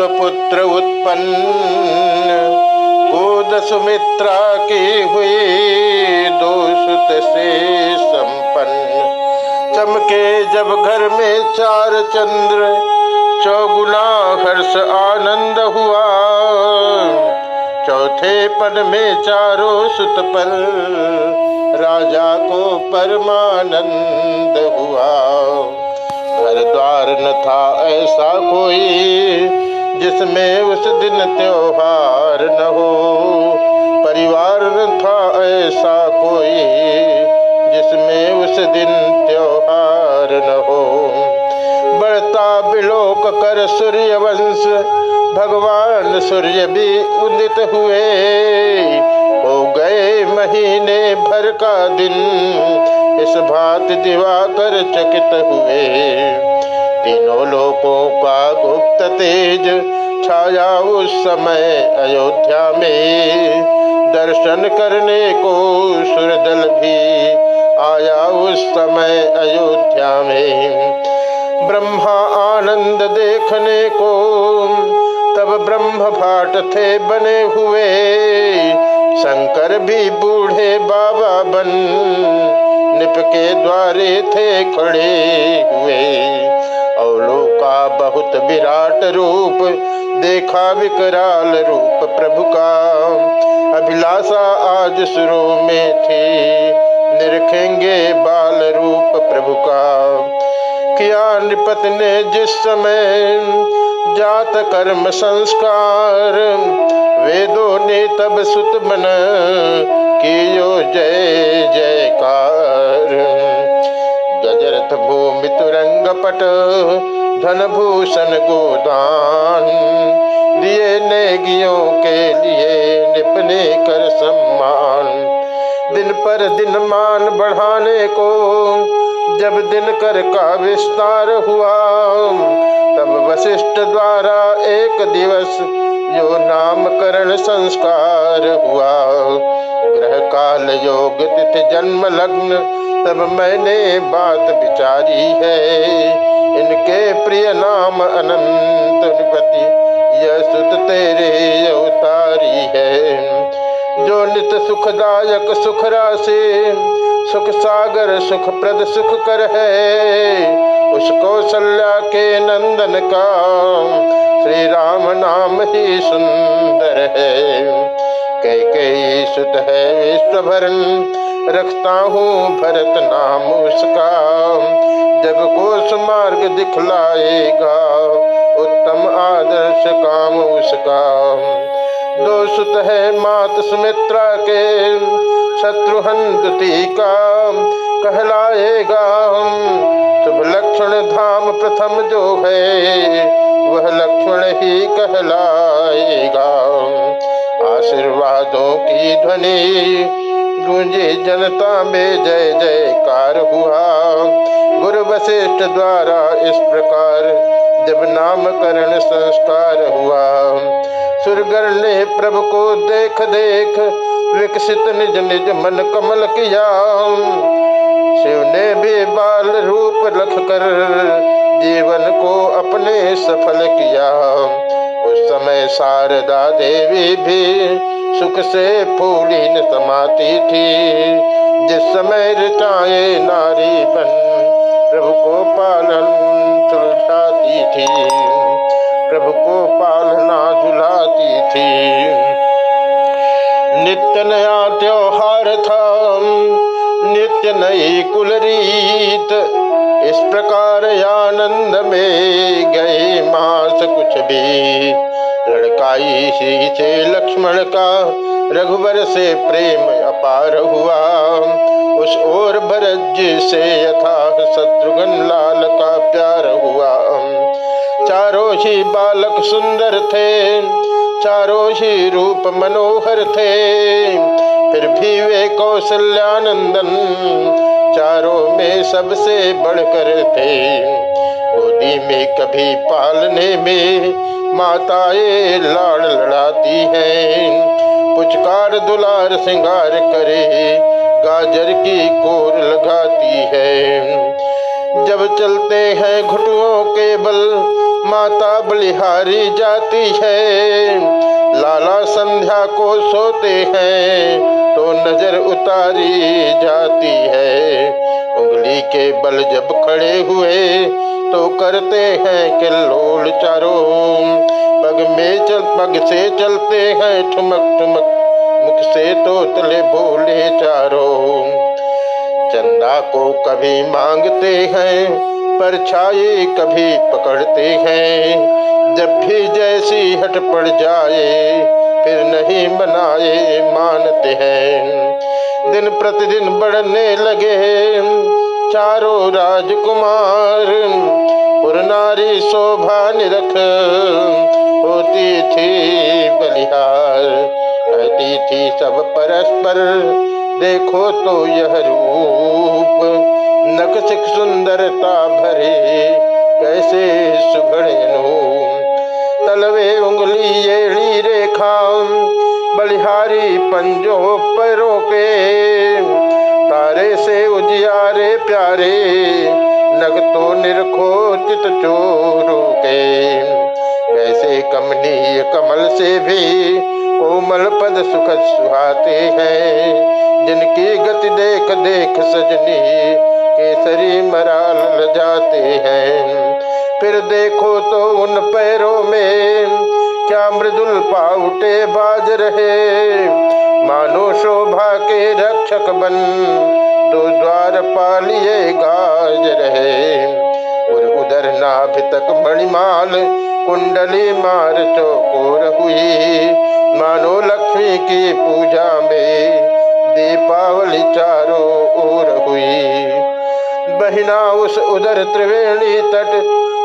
पुत्र उत्पन्न। गोद सुमित्रा की हुई दो सुत से संपन्न। चमके जब घर में चार चंद्र, चौगुना हर्ष आनंद हुआ। चौथे पद में चारों सुत पर राजा को परमानंद हुआ। घर द्वार न था ऐसा कोई जिसमें उस दिन त्योहार न हो। परिवार था ऐसा कोई जिसमें उस दिन त्योहार न हो। बढ़ता बिलोक कर सूर्य वंश भगवान सूर्य भी उदित हुए। हो गए महीने भर का दिन, इस भात दिवाकर चकित हुए। तीनों लोगों का गुप्त तेज छाया उस समय अयोध्या में। दर्शन करने को सुरदल भी आया उस समय अयोध्या में। ब्रह्मा आनंद देखने को, तब ब्रह्म भाट थे बने हुए। शंकर भी बूढ़े बाबा बन, निप के द्वारे थे खड़े हुए। औलों का बहुत विराट रूप, देखा विकराल रूप प्रभु का। अभिलाषा आज शुरू में थी, निरखेंगे बाल रूप प्रभु का। किया निपत ने जिस समय जात कर्म संस्कार, वेदों ने तब सुत मन, कियो जय जयकार। गजरथ भूमि तुरंग पट धन भूषण गोदान। दिए नेगियों के लिए निपने कर सम्मान। दिन पर दिन मान बढ़ाने को, जब दिन कर का विस्तार हुआ, तब वशिष्ठ द्वारा एक दिवस यो नामकरण संस्कार हुआ। ग्रह काल योग, तिथि, जन्म, लग्न तब मैंने बात विचारी है। इनके प्रिय नाम अनंत निपति यह सुत तेरे अवतारी है। जो नित सुखदायक सुख राशि, सुख सागर, सुख प्रद सुख कर है, उस कौशल्या के नंदन का श्री राम नाम ही सुंदर है। कई कई सुत है विश्वभरण रखता हूँ भरत नाम उसका। जब को मार्ग दिखलाएगा। उत्तम आदर्श काम उसका। दो सुत है मात सुमित्रा के। शत्रुहन का कहलाएगा। शुभ लक्ष्मण धाम प्रथम जो है, वह लक्ष्मण ही कहलाएगा। आशीर्वादों की ध्वनि गूंजे जनता में जय जयकार हुआ। गुरु वशिष्ठ द्वारा इस प्रकार जब नामकरण संस्कार हुआ। सुरगर ने प्रभु को देख देख विकसित निज निज मन कमल किया। शिव ने भी बाल रूप रख कर जीवन को अपने सफल किया। उस समय शारदा देवी भी सुख से फूली न समाती थी। जिस समय रचाए नारी बन, प्रभु को पालन सुलझाती थी। प्रभु को पालना झुलाती थी। नित्य नया त्योहार था। नित्य नई कुल रीत। इस प्रकार आनंद में गए मास कुछ भी। लड़काई ही से लक्ष्मण का, रघुवर से प्रेम अपार हुआ। उस ओर भरत जी से यथा शत्रुघ्न लाल का प्यार हुआ। चारों ही बालक सुंदर थे, चारों ही रूप मनोहर थे। फिर भी वे कौशल्यानंदन चारों में सबसे बढ़कर थे। गोदी में कभी पालने में माताएँ लाड़ लड़ाती हैं। पुचकार दुलार सिंगार करे, गाजर की कोर लगाती है। जब चलते हैं घुटुओं के बल, माता बलिहारी जाती है। लाला संध्या को सोते हैं तो नज़र उतारी जाती है। उंगली के बल जब खड़े हुए तो करते हैं किल्लोल चारों। पग में चल पग से चलते हैं ठुमक ठुमक मुख से तो तले बोले चारों। चंदा को कभी मांगते हैं परछाई कभी पकड़ते हैं। जब भी जैसी हट पड़ जाए, फिर नहीं बनाए मानते हैं। दिन प्रतिदिन बढ़ने लगे, चारों राजकुमार, पुरनारी शोभा निरख होती थी बलिहार। कहती थी, सब परस्पर देखो तो यह रूप नकसिक सुंदरता भरे, कैसे सुगड़नु तलवे उंगली येड़ी रेखा बलिहारी पंजो पैरों के तारे से उजियारे प्यारे नग तो निरखो चित चोरों के। कैसे कमनीय कमल से भी कोमल पद सुख सुहाते हैं। जिनकी गति देख देख सजनी, केसरी मराल जाते हैं। फिर देखो तो उन पैरों में क्या मृदुल पाउटे बाज रहे। मानो शोभा के रक्षक बन, दो द्वार पालिए गाज रहे। और उधर नाभ तक मणिमाल, कुंडली मार चौकोर हुई। मानो लक्ष्मी की पूजा में दीपावली चारों ओर हुई। बहिना उस उधर त्रिवेणी तट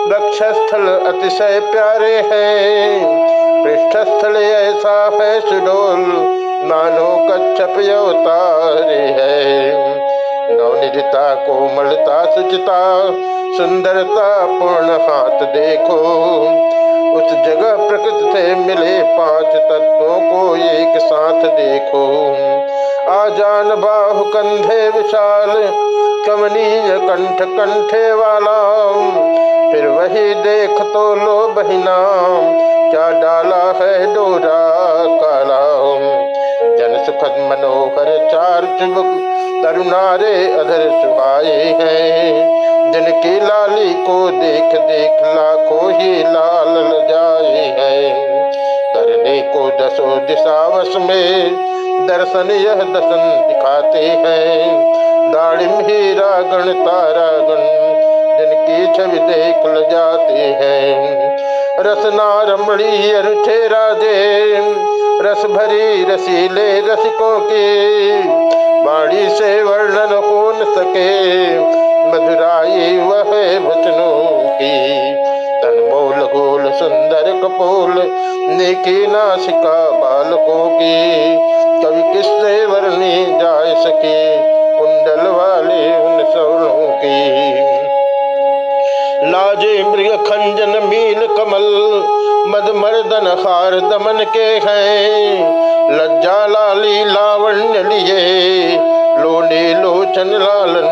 वक्षस्थल अतिशय प्यारे हैं। पृष्ठस्थल ऐसा है सुडोल मानो कच्छप अवतारे है। नवनिधिता, कोमलता, सुचिता, सुंदरता, पूर्ण हाथ देखो। उस जगह प्रकृति से मिले पाँच तत्वों को एक साथ देखो। आजान बाहु कंधे विशाल, कमनीय कंठ कंठे वाला। फिर वही देख तो लो बहिना, क्या डाला है डोरा काला जन सुखद मनोहर चार चुबक तरुणारे अधर सुहाए हैं। जिनकी लाली को देख देख लाखों ही लाल जाए हैं। करने को दसो दिशावश में, दर्शन यह दर्शन दिखाते हैं। दाड़िम हीरा गण तारा गण जिनकी छवि देख जाते हैं। रसना रमणी अरुठे राधे, रस भरी रसीले रसिकों की। बाणी से वर्णन हो न सके? मधुराई वह वचनों की। तनमोल गोल सुंदर कपोल, नेकी नासिका बालकों की। कवि किससे वर्णी जा सके? कुंडल वाले उन सवरों की। लाजे मृग खंजन मील कमल, मद मर्दन हार दमन के हैं। लज्जा लाली लावण्य लिए लोने लोचन लालन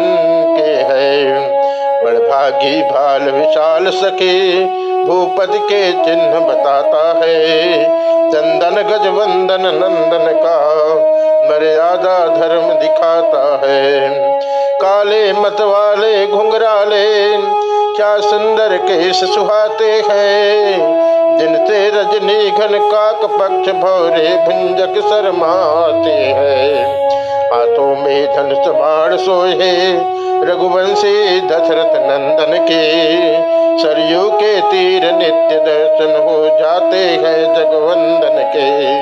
के हैं। बड़भागी भाल विशाल सके भूपति के चिन्ह बताता है। चंदन गज वंदन नंदन का मर्यादा धर्म दिखाता है। काले मत वाले घुंघराले क्या सुंदर केश सुहाते हैं। जिनसे रजनी घन काक पक्ष भौरे भुंजक शरमाते हैं। हाथों में धन सबाण सोहे, रघुवंशी दशरथ नंदन के। सरयू के तीर नित्य दर्शन हो जाते हैं जगवंदन के।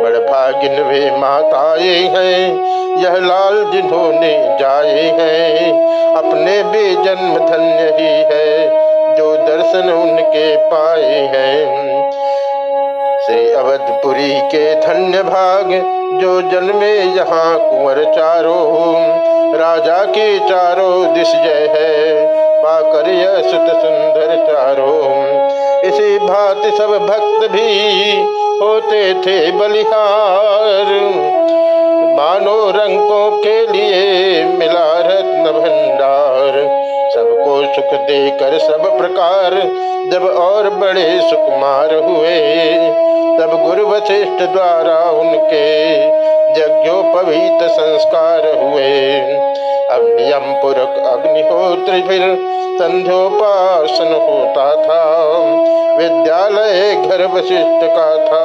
बड़भागिन वे माताए हैं। यह लाल जिन्होंने जाए हैं। अपने भी जन्म धन्य ही है, जो दर्शन उनके पाए हैं। श्री अवधपुरी के धन्य भाग, जो जन्मे यहाँ कुंवर चारों, राजा के चारों दिश जय है। पाकर यह सुत सुंदर चारों। इसी भांति सब भक्त भी होते थे बलिहार। मानो रंगों के लिए मिला रत्न भंडार। सबको सुख दे कर सब प्रकार, जब और बड़े सुकुमार हुए। तब गुरु वशिष्ठ द्वारा उनके यज्ञोपवीत संस्कार हुए। अग्नियम पुरक अग्निहोत्र फिर संध्योपासन होता था विद्यालय घर वशिष्ठ का था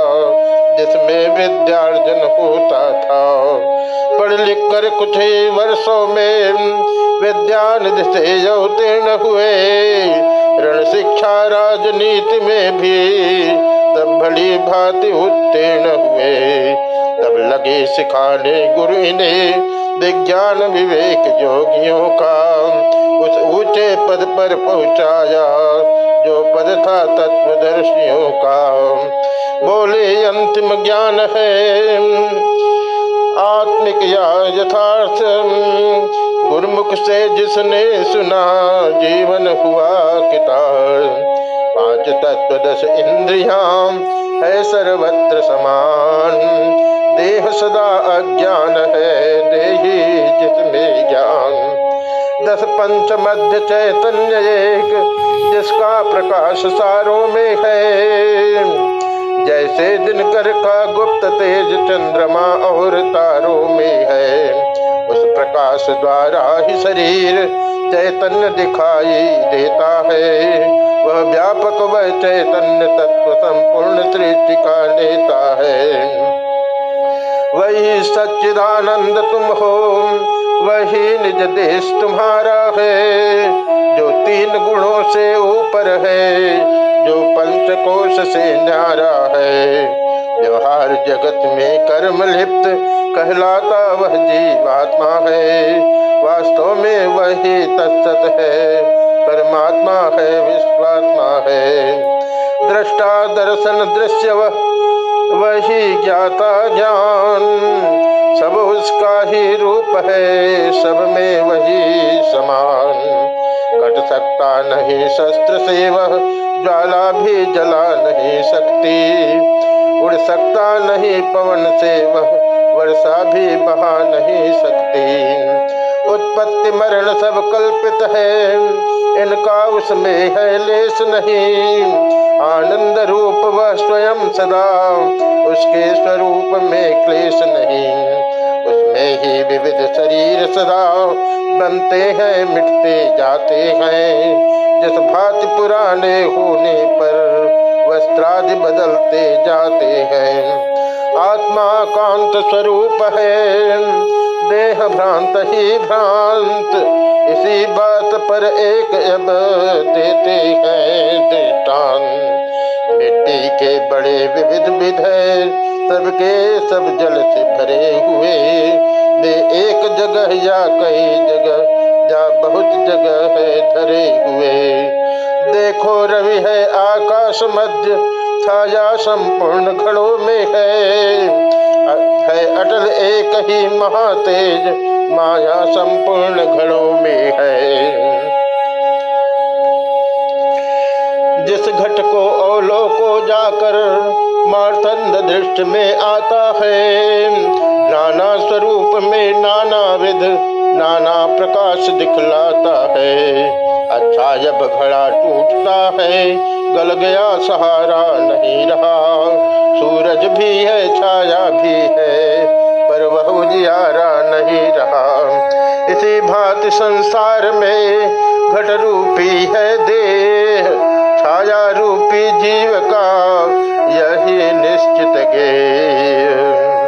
जिसमें विद्यार्जन होता था पढ़ लिख कर कुछ ही वर्षों में विद्यानिधि से उत्तीर्ण हुए। ऋण शिक्षा राजनीति में भी तब भली भांति उत्तीर्ण हुए। तब लगे सिखाने गुरु ने विज्ञान विवेक योगियों का उस ऊँचे पद पर पहुँचाया, जो पद था तत्वदर्शियों का। बोले, अंतिम ज्ञान है। आत्मिक या यथार्थ, गुरमुख से जिसने सुना, जीवन हुआ कितार पाँच तत्व दस इंद्रिया है सर्वत्र समान। देह सदा अज्ञान है, देही जिसमें ज्ञान। दस पंच मध्य चैतन्य एक, जिसका प्रकाश सारों में है। जैसे दिनकर का गुप्त तेज चंद्रमा और तारों में है, उस प्रकाश द्वारा ही शरीर चैतन्य दिखाई देता है। वह व्यापक वह चैतन्य तत्व संपूर्ण सृष्टि का नेता है। वही सच्चिदानंद तुम हो, वही निज देश तुम्हारा है, जो तीन गुणों से ऊपर है, जो पंच कोश से न्यारा है। व्यवहार जगत में कर्म लिप्त कहलाता वह जीवात्मा है, वास्तव में वही तत्सत है, परमात्मा है, विश्वात्मा है। दृष्टा दर्शन दृश्य वह वही ज्ञाता ज्ञान। सब उसका ही रूप है, सब में वही समान। कट सकता नहीं शस्त्र से वह ज्वाला भी जला नहीं सकती। उड़ सकता नहीं पवन से वह वर्षा भी बहा नहीं सकती। उत्पत्ति मरण सब कल्पित है। इनका उसमें है लेस नहीं। आनंद रूप वह स्वयं सदा, उसके स्वरूप में क्लेश नहीं। उसमें ही विविध शरीर सदा, बनते हैं, मिटते जाते हैं। जिस भांति पुराने होने पर वस्त्रादि बदलते जाते हैं। आत्मा कांत स्वरूप है। देह भ्रांत ही भ्रांत। इसी बात पर एक अब देते हैं दृष्टांत। मिट्टी के बड़े विविध विध सबके सब जल से भरे हुए। वे एक जगह या कई जगह, या बहुत जगह है धरे हुए। देखो रवि है आकाश मध्य, छाया संपूर्ण घड़ों में है। है अटल एक ही महातेज, माया संपूर्ण घड़ों में है। जिस घट को ओलो को जाकर मार्थंद दृष्ट में आता है, नाना स्वरूप में नाना विध, नाना प्रकाश दिखलाता है। अच्छा जब घड़ा टूटता है गल गया सहारा नहीं रहा। सूरज भी है, छाया भी है, पर वह उजियारा नहीं रहा। इसी भांति संसार में घट रूपी है देह, छाया रूपी जीव का यही निश्चित गे